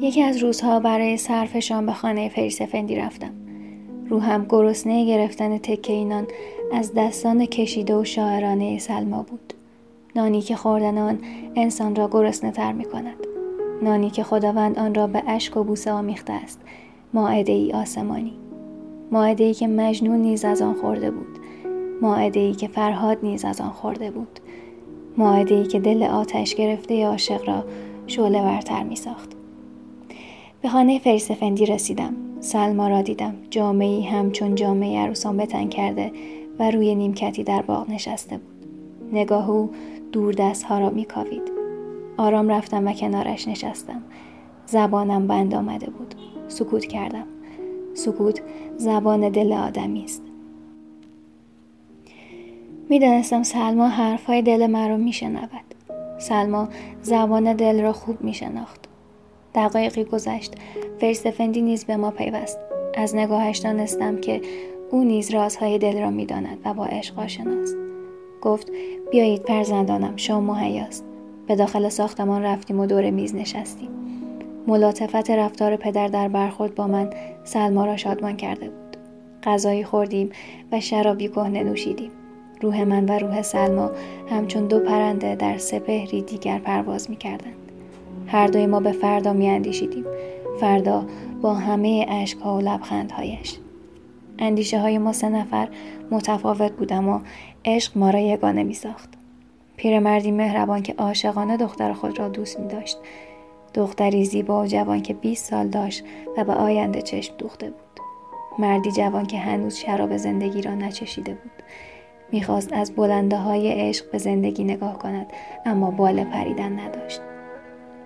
یکی از روزها برای صرفشان به خانه فریسفندی رفتم. روحم گرسنه گرفتن تکه اینان از دستان کشیده و شاعرانه سلما بود. نانی که خوردن آن انسان را گرسنه تر می کند. نانی که خداوند آن را به اشک و بوسه آمیخته است. ماعده ای آسمانی. ماعده ای که مجنون نیز از آن خورده بود. ماعده ای که فرهاد نیز از آن خورده بود. ماعده ای که دل آتش گرفته عاشق را شعله ورتر می ساخت. به خانه فریسفندی رسیدم. سلما را دیدم. جامعی همچون جامعه عروسان بتن کرده و روی نیمکتی در باغ نشسته بود. نگاه او دور دست ها را می کاوید. آرام رفتم و کنارش نشستم. زبانم بند آمده بود. سکوت کردم. سکوت زبان دل آدمی است. می‌دانستم سلما حرفهای دل مرا میشنود. سلما زبان دل را خوب میشناخت. دقایقی گذشت. فرستفندی نیز به ما پیوست. از نگاهش دانستم که او نیز رازهای دل را می‌داند و با عشق آشنا است گفت بیایید فرزندانم شام مهیاست. به داخل ساختمان رفتیم و دور میز نشستیم. ملاطفت رفتار پدر در برخورد با من سلما را شادمان کرده بود. غذایی خوردیم و شرابی کهنه نوشیدیم. روح من و روح سلما همچون دو پرنده در سپهری دیگر پرواز می کردند. هر دوی ما به فردا می اندیشیدیم. فردا با همه عشق ها و لبخندهایش. اندیشه های ما سه نفر متفاوت بود اما عشق ما را یگانه می ساخت. پیرمردی مهربان که عاشقانه دختر خود را دوست می داشت. دختری زیبا و جوان که 20 سال داشت و به آینده چشم دوخته بود. مردی جوان که هنوز شراب زندگی را نچشیده بود. می‌خواست از بلنده های عشق به زندگی نگاه کند اما بال پریدن نداشت.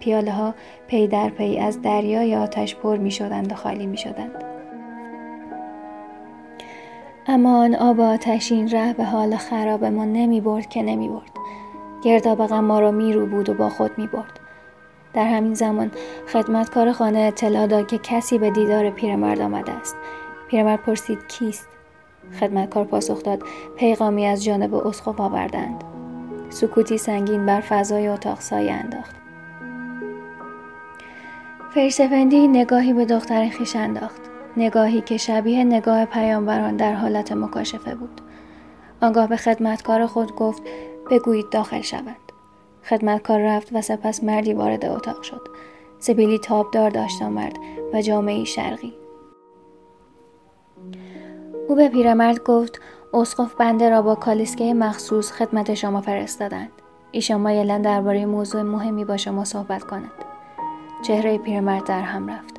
پیاله ها پی در پی از دریای آتش پر می شدند و خالی می شدند. اما آن آب آتشین ره به حال خراب ما نمی برد که نمی برد. گرداب ما را می رو بود و با خود می برد. در همین زمان خدمتکار خانه اطلاع داد که کسی به دیدار پیرمرد آمده است. پیرمرد پرسید کیست؟ خدمتکار پاسخ داد پیغامی از جانب اسقف آوردند. سکوتی سنگین بر فضای اتاق سایه انداخت. فریسفندی نگاهی به دختر خیش انداخت. نگاهی که شبیه نگاه پیامبران در حالت مکاشفه بود. آنگاه به خدمتکار خود گفت بگویید داخل شوند. خدمتکار رفت و سپس مردی وارد اتاق شد. سبیلی تابدار داشت آمد و جامعه شرقی. او به پیرمرد گفت اسقف بنده را با کالیسکه مخصوص خدمت شما فرستادند. ایشان مایلن درباره موضوع مهمی با شما صحبت کند. چهره پیرمرد در هم رفت.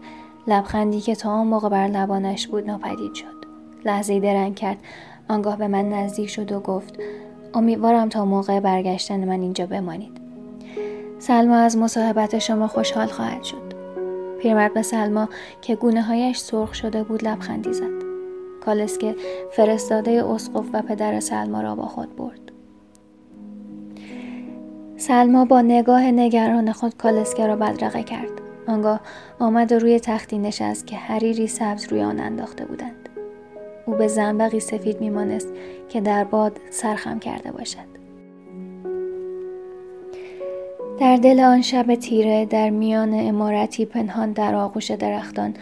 لبخندی که تا آن موقع بر لبانش بود ناپدید شد. لحظه درنگ کرد. آنگاه به من نزدیک شد و گفت امیدوارم تا موقع برگشتن من اینجا بمانید. سلما از مصاحبت شما خوشحال خواهد شد. پیرمرد به سلما که گونه هایش سرخ شده بود لبخندی زد. کالسکه فرستاده اسقف و پدر سلما را با خود برد. سلما با نگاه نگران خود کالسکه را بدرقه کرد. آنگاه آمد و روی تختی نشست که حریری سبز روی آن انداخته بودند. او به زنبقی سفید میمانست که در باد سرخم کرده باشد. در دل آن شب تیره در میان امارتی پنهان در آغوش درختان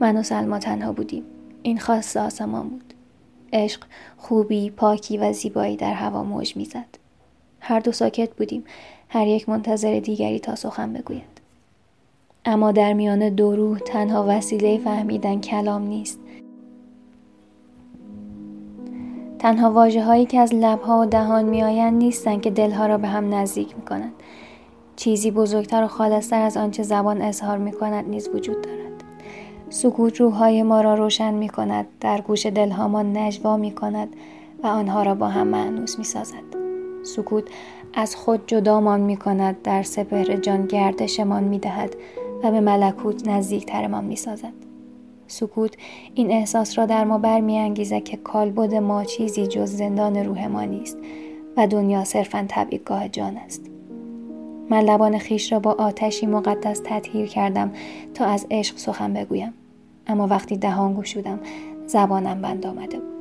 من و سلما تنها بودیم. این خاص آسمان بود. عشق، خوبی، پاکی و زیبایی در هوا موج می‌زد. هر دو ساکت بودیم. هر یک منتظر دیگری تا سخن بگوید. اما در میان دو روح تنها وسیله فهمیدن کلام نیست. تنها واجه هایی که از لبها و دهان میآیند نیستند که دلها را به هم نزدیک می کنند. چیزی بزرگتر و خالصتر از آنچه زبان اظهار می کند نیز وجود دارد. سکوت روحهای ما را روشن می کند در گوش دلهامان نجوا می کند و آنها را با هم معنوس می سازد. سکوت از خود جدامان می کند در سپهر جان گردشمان می دهد و به ملکوت نزدیکترمان می سازد. سکوت این احساس را در ما برمیانگیزد که کالبد ما چیزی جز زندان روح ما نیست و دنیا صرفا تبعیدگاه جان است. من لبان خیش را با آتشی مقدس تطهیر کردم تا از عشق سخن بگویم. اما وقتی دهان گشودم زبانم بند آمده بود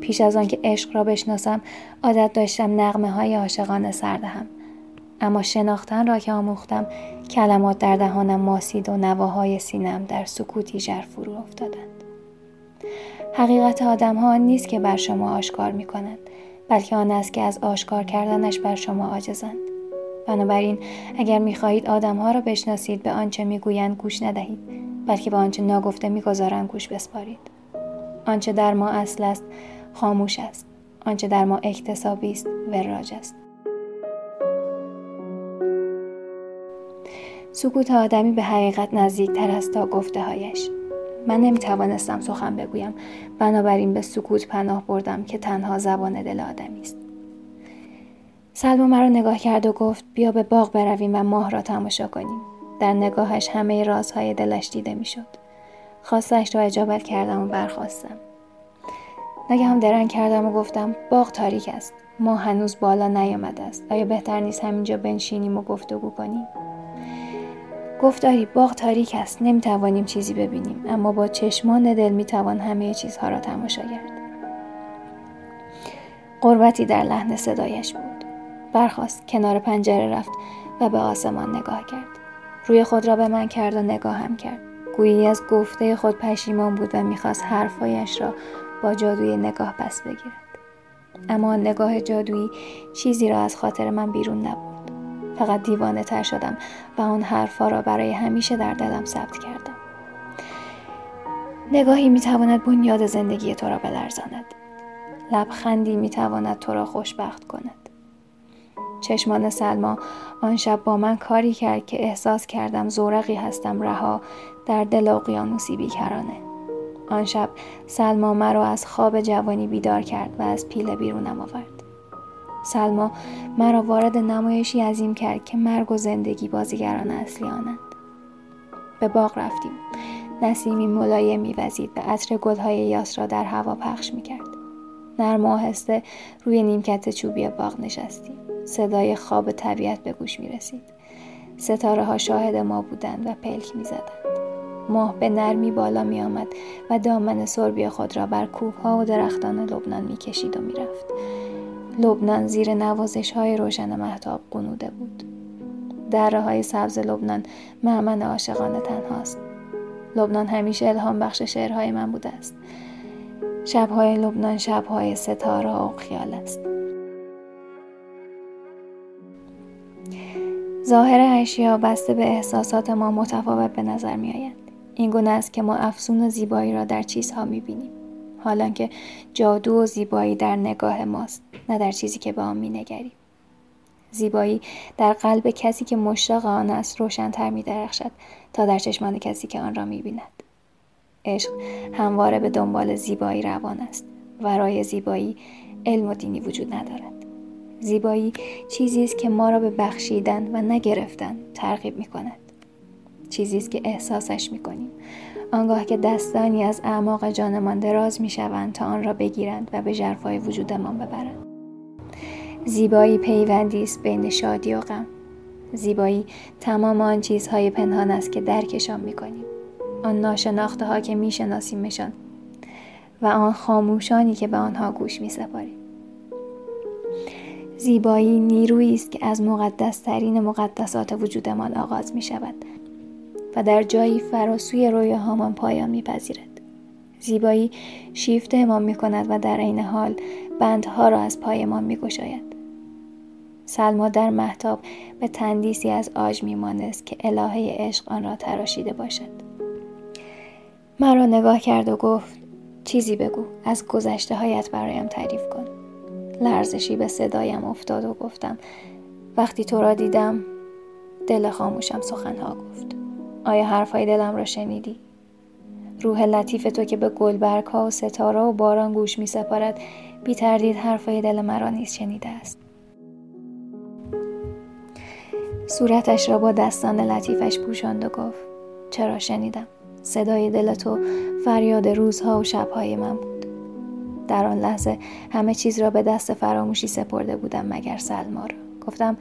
پیش از آنکه عشق را بشناسم عادت داشتم نغمه های عاشقانه سر دهم. اما شناختن را که آموختم کلمات در دهانم ماسید و نواهای سینم در سکوتی جر فرو افتادند. حقیقت آدم ها نیست که بر شما آشکار می کنند بلکه آن است که از آشکار کردنش بر شما عاجزند. بنابراین اگر می‌خواهید آدمها را بشناسید به آنچه می‌گویند گوش ندهید بلکه به آنچه ناگفته می‌گذارند گوش بسپارید. آنچه در ما اصل است خاموش است. آنچه در ما اکتسابی است وراج است. سکوت آدمی به حقیقت نزدیکتر است تا گفته هایش من نمی توانستم سخن بگویم. بنابراین به سکوت پناه بردم که تنها زبان دل آدمی است. سلما مرا نگاه کرد و گفت بیا به باغ برویم و ماه را تماشا کنیم. در نگاهش همه رازهای دلش دیده می‌شد. خواستش را اجابت کردم و برخواستم هم درنگ کردم و گفتم باغ تاریک است. ما هنوز بالا نیامده است. آیا بهتر نیست همینجا بنشینیم و گفتگو کنیم؟ گفتاری باغ تاریک است. نمی‌توانیم چیزی ببینیم. اما با چشمان دل می‌توان همه چیزها را تماشا کرد. قربتی در لحن صدایش بود. برخواست کنار پنجره رفت و به آسمان نگاه کرد. روی خود را به من کرد و نگاهم کرد. گویی از گفته خود پشیمان بود و می‌خواست حرفهایش را با جادوی نگاه پس بگیرد. اما نگاه جادویی چیزی را از خاطر من بیرون نبرد. فقط دیوانه تر شدم و آن حرفها را برای همیشه در دلم ثبت کردم. نگاهی می‌تواند بنیاد زندگی تو را بلرزاند. لبخندی می‌تواند تو را خوشبخت کند. چشمان سلما آن شب با من کاری کرد که احساس کردم زورقی هستم رها در دل اقیانوسی بیکرانه. آن شب سلما مرا از خواب جوانی بیدار کرد و از پیله بیرونم آورد. سلما مرا وارد نمایشی عظیم کرد که مرگ و زندگی بازیگران اصلی آنند. به باغ رفتیم. نسیمی ملایم میوزید و عطر گلهای یاس را در هوا پخش می‌کرد. نرم و آهسته روی نیمکت چوبی باغ نشستیم. صدای خواب طبیعت به گوش می رسید. ستاره ها شاهد ما بودند و پلک می زدند. ماه به نرمی بالا می آمد و دامن سربی خود را بر کوه ها و درختان لبنان می کشید و می رفت. لبنان زیر نوازش های روشن محتاب قنوده بود. دره های سبز لبنان معمن عاشقانه تنهاست. لبنان همیشه الهام بخش شعرهای من بوده است. شبهای لبنان شبهای ستاره و خیال است. ظاهر اشیا بسته به احساسات ما متفاوت به نظر می آید. این گونه است که ما افسون زیبایی را در چیزها می‌بینیم. حالا که جادو و زیبایی در نگاه ماست نه در چیزی که به آن مینگریم. زیبایی در قلب کسی که مشتاق آن است روشنتر میدرخشد تا در چشمان کسی که آن را می‌بیند. عشق همواره به دنبال زیبایی روان است. ورای زیبایی علم و دینی وجود ندارد. زیبایی چیزی است که ما را به بخشیدن و نگرفتن ترغیب می کند. چیزی است که احساسش می‌کنیم. آنگاه که دستانی از اعماق جانمان دراز می‌شوند تا آن را بگیرند و به ژرفای وجودمان ببرند. زیبایی پیوندی است بین شادی و غم. زیبایی تمام آن چیزهای پنهان است که درکشان می‌کنیم. آن ناشناخته ها که میشناسیمشان و آن خاموشانی که به آنها گوش میسپاریم. زیبایی نیرویی است که از مقدسترین مقدسات وجودمان آغاز می شود و در جایی فراسوی رویاهامان پایان میپذیرد. زیبایی شیفته امان می کند و در عین حال بندها را از پایمان می گشاید. سلما در محتاب به تندیسی از آج میمانست که الهه عشق آن را تراشیده باشد. مرا نگاه کرد و گفت چیزی بگو از گذشته هایت برایم تعریف کن. لرزشی به صدایم افتاد و گفتم وقتی تو را دیدم دل خاموشم سخنها گفت. آیا حرفهای دلم را شنیدی؟ روح لطیف تو که به گلبرگ ها و ستاره و باران گوش می سپارد بی تردید حرفهای دل مرا نیز شنیده است. صورتش را با دستان لطیفش پوشاند و گفت چرا شنیدم؟ صدای دل تو فریاد روزها و شبهای من بود. در آن لحظه همه چیز را به دست فراموشی سپرده بودم مگر سلما را. گفتم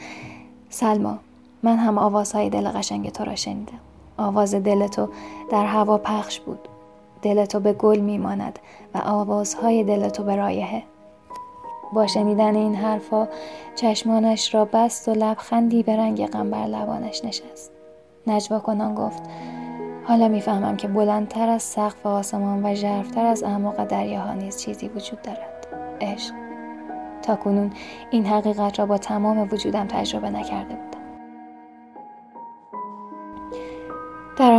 سلما من هم آوازهای دل قشنگ تو را شنیدم. آواز دل تو در هوا پخش بود. دل تو به گل میماند و آوازهای دل تو به رایحه. با شنیدن این حرفها چشمانش را بست و لبخندی به رنگ غم بر لبانش نشست. نجوا کنان گفت حالا می‌فهمم که بلندتر از سقف آسمان و ژرفتر از اعماق دریاها نیز چیزی وجود دارد. عشق. تا کنون این حقیقت را با تمام وجودم تجربه نکرده بودم.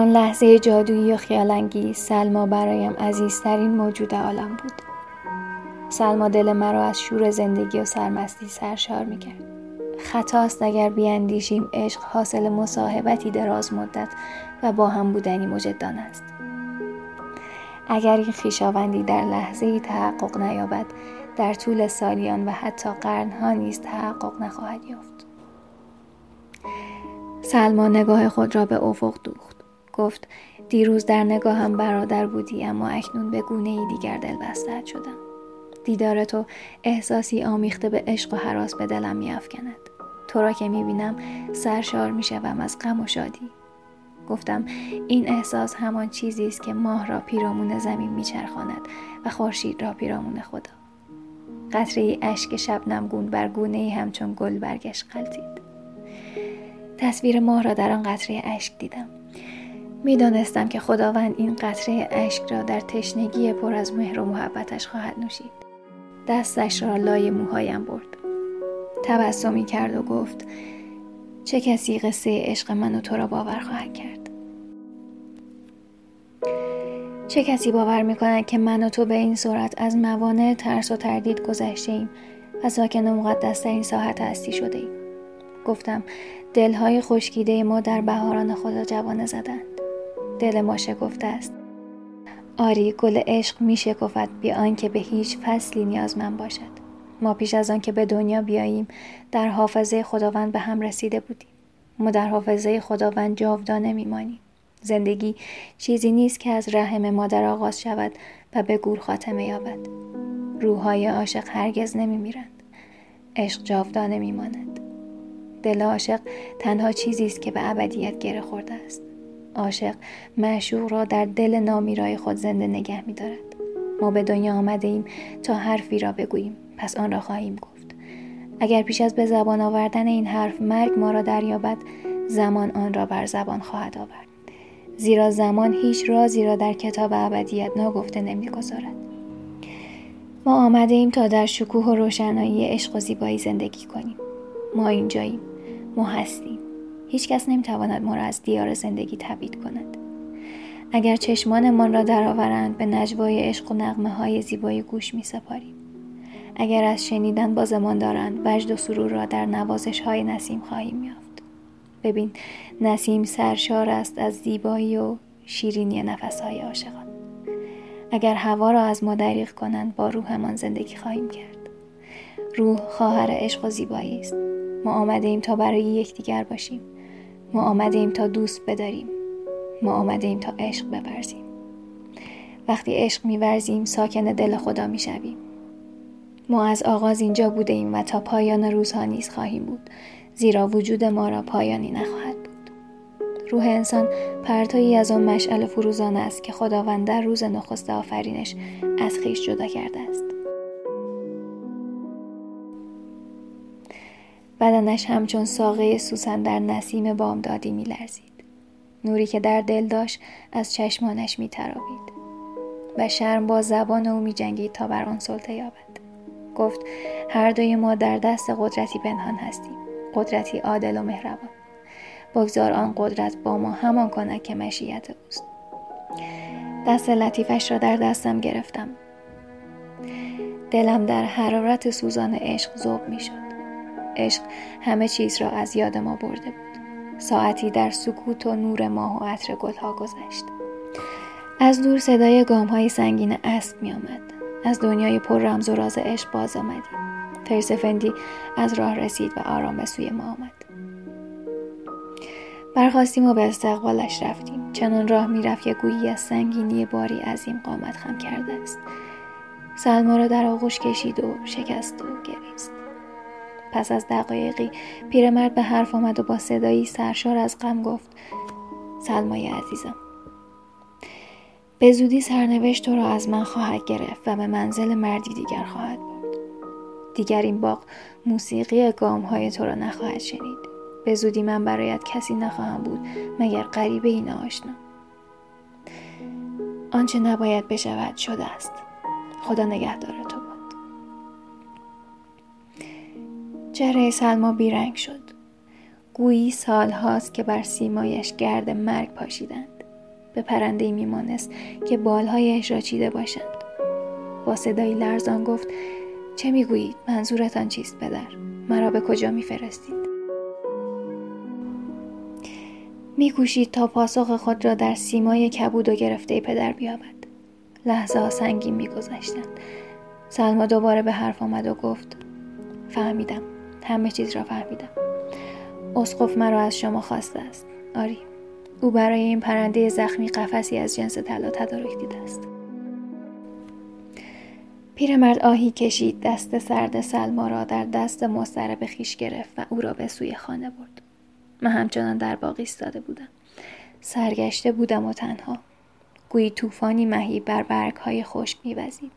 آن لحظه جادویی و خیالانگیز سلما برایم عزیزترین موجود عالم بود. سلما دل مرا از شور زندگی و سرمستی سرشار می‌کرد. خطاست اگر بیاندیشیم عشق حاصل مصاحبتی دراز مدت و با هم بودنی مجدان است. اگر این خیشاوندی در لحظه ای تحقق نیابد در طول سالیان و حتی قرنها نیز تحقق نخواهد یافت. سلما نگاه خود را به افق دوخت. گفت دیروز در نگاهم برادر بودی اما اکنون به گونه ای دیگر دل بستت شدم. دیدار تو احساسی آمیخته به عشق و حراس به دلم میافکند. تو را که می‌بینم سرشار می‌شوم از غم و شادی. گفتم این احساس همان چیزی است که ماه را پیرامون زمین میچرخاند و خورشید را پیرامون خدا. قطره اشک شبنمگون بر گونه همچون گل برگشت قلتید تصویر ماه را در آن قطره اشک دیدم. می‌دانستم که خداوند این قطره اشک را در تشنگی پر از مهر و محبتش خواهد نوشید. دستش را لای موهایم برد. تبسمی کرد و گفت چه کسی قصه عشق من و تو را باور خواهد کرد؟ چه کسی باور می‌کند که من و تو به این صورت از موانع ترس و تردید گذشته ایم و ساکن مقدس این ساحت هستی شده ایم گفتم دلهای خشکیده ما در بهاران خدا جوانه زدند. دل ما شکفته است. آری گل عشق می شکفت بی آنکه به هیچ فصلی نیاز من باشد. ما پیش از آن که به دنیا بیاییم در حافظه خداوند به هم رسیده بودیم. ما در حافظه خداوند جاودانه میمانیم زندگی چیزی نیست که از رحم مادر آغاز شود و به گور خاتمه یابد. روحهای عاشق هرگز نمیمیرند عشق جاودانه میماند دل عاشق تنها چیزی است که به ابدیت گره خورده است. عاشق معشوق را در دل نامیرای خود زنده نگه میدارد. ما به دنیا آمده ایم تا حرفی را بگوییم. پس آن را خواهیم گفت. اگر پیش از به زبان آوردن این حرف مرگ ما را دریابد زمان آن را بر زبان خواهد آورد. زیرا زمان هیچ رازی را در کتاب ابدیت ناگفته نمی‌گذارد. ما آمده ایم تا در شکوه و روشنایی عشق و زیبایی زندگی کنیم. ما اینجاییم. ما هستیم. هیچکس نمی‌تواند ما را از دیار زندگی تبعید کند. اگر چشمانمان را درآورند به نجوای عشق و نغمه های زیبای گوش می سپاریم. اگر از شنیدن بازمان دارند وجد و سرور را در نوازش های نسیم خواهیم یافت. ببین نسیم سرشار است از زیبایی و شیرینی نفس های عاشقان. اگر هوا را از ما دریغ کنند با روحمان زندگی خواهیم کرد. روح خواهر عشق و زیبایی است. ما آمده ایم تا برای یکدیگر باشیم. ما آمده ایم تا دوست بداریم. ما آمده ایم تا عشق ببرزیم وقتی عشق میورزیم ساکن دل خدا می‌شویم. ما از آغاز اینجا بوده ایم و تا پایان روزها نیز خواهیم بود. زیرا وجود ما را پایانی نخواهد بود. روح انسان پرتایی از آن مشعل فروزان است که خداوند در روز نخست آفرینش از خیش جدا کرده است. بدنش همچون ساقه سوسن در نسیم بامدادی میلرزید. نوری که در دل داشت از چشمانش میترابید. و شرم با زبان او میجنگید تا بر آن سلطه یابد. گفت هر دوی ما در دست قدرتی پنهان هستیم. قدرتی عادل و مهربان. بگذار آن قدرت با ما همان کند که مشیت اوست. دست لطیفش را در دستم گرفتم. دلم در حرارت سوزان عشق می شد عشق همه چیز را از یاد ما برده بود. ساعتی در سکوت و نور ماه و عطر گلها گذشت. از دور صدای گام های سنگین اسب می آمد. از دنیای پر رمز و راز عشق باز آمدیم. فرسفندی از راه رسید و آرام به سوی ما آمد. برخواستیم و به استقبالش رفتیم. چنان راه می‌رفت که گویی از سنگینی باری عظیم قامت خم کرده است. سلما را در آغوش کشید و شکست و گریست. پس از دقایقی پیرمرد به حرف آمد و با صدایی سرشار از غم گفت سلمای عزیزم به زودی سرنوشت تو را از من خواهد گرفت و به منزل مردی دیگر خواهد بود. دیگر این باغ موسیقی گام های تو را نخواهد شنید. به زودی من برایت کسی نخواهم بود مگر غریبه این آشنا آنچه نباید بشود شده است. خدا نگهدار تو. چهره سلما بیرنگ شد. گویی سال هاست که بر سیمایش گرد مرگ پاشیدند. به پرنده میمانست که بالهایش را چیده باشند. با صدایی لرزان گفت چه می‌گویید؟ منظورتان چیست پدر؟ مرا به کجا میفرستید؟ میکوشید تا پاسخ خود را در سیمای کبود و گرفته پدر بیابد. لحظه ها سنگین میگذشتند. سلما دوباره به حرف آمد و گفت فهمیدم. همه چیز را فهمیدم. اسقف مرا از شما خواسته است. آری او برای این پرنده زخمی قفسی از جنس طلا تدارک دیده است. پیرمرد آهی کشید دست سرد سلما را در دست به خیش گرفت و او را به سوی خانه برد. من همچنان در باقی ایستاده بودم. سرگشته بودم و تنها. گویی طوفانی مهی بر برگ های خشک میوزید.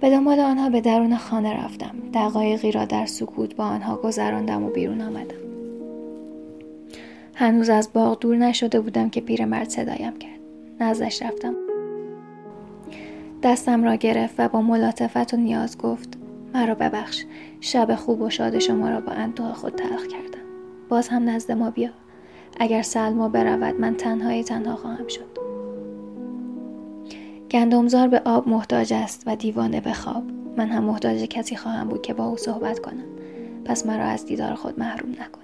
به دنبال آنها به درون خانه رفتم. دقایقی را در سکوت با آنها گذراندم و بیرون آمدم. هنوز از باغ دور نشده بودم که پیرمرد صدایم کرد. نزدش رفتم. دستم را گرفت و با ملاطفت و نیاز گفت مرا ببخش شب خوب و شاد شما را با اندوه خود تلخ کردم. باز هم نزد ما بیا. اگر سلما برود من تنهایی تنها خواهم شد. گندمزار به آب محتاج است و دیوانه به خواب. من هم محتاج کسی خواهم بود که با او صحبت کنم. پس مرا از دیدار خود محروم نکن.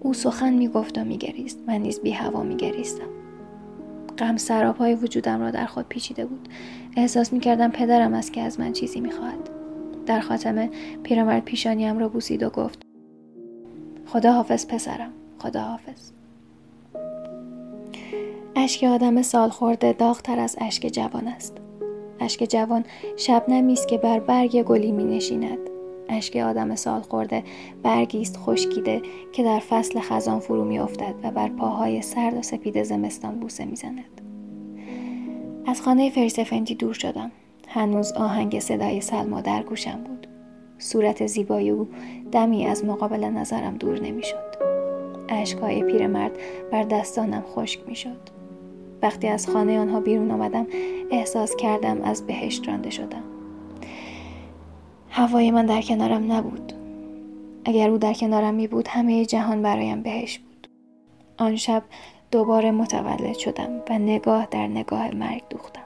او سخن می‌گفت و میگریست. من نیز بی هوا میگریستم. غم سراب های وجودم را در خود پیچیده بود. احساس می‌کردم پدرم است که از من چیزی می‌خواهد. در خاتمه پیرمرد پیشانیم را بوسید و گفت خدا حافظ پسرم. خدا حافظ اشک آدم سال خورده داغتر از اشک جوان است. اشک جوان شبنمی است که بر برگ گلی می نشیند. اشک آدم سال خورده برگی است خشکیده که در فصل خزان فرو می افتد و بر پاهای سرد و سپید زمستان بوسه می زند. از خانه فریسفنتی دور شدم. هنوز آهنگ صدای سلما در گوشم بود. صورت زیبای او دمی از مقابل نظرم دور نمی‌شد اشکهای پیرمرد بر دستانم خشک می‌شد وقتی از خانه آنها بیرون آمدم احساس کردم از بهشت رانده شدم. هوای من در کنارم نبود. اگر او در کنارم می بود همه جهان برایم بهشت بود. آن شب دوباره متولد شدم و نگاه در نگاه مرگ دوختم.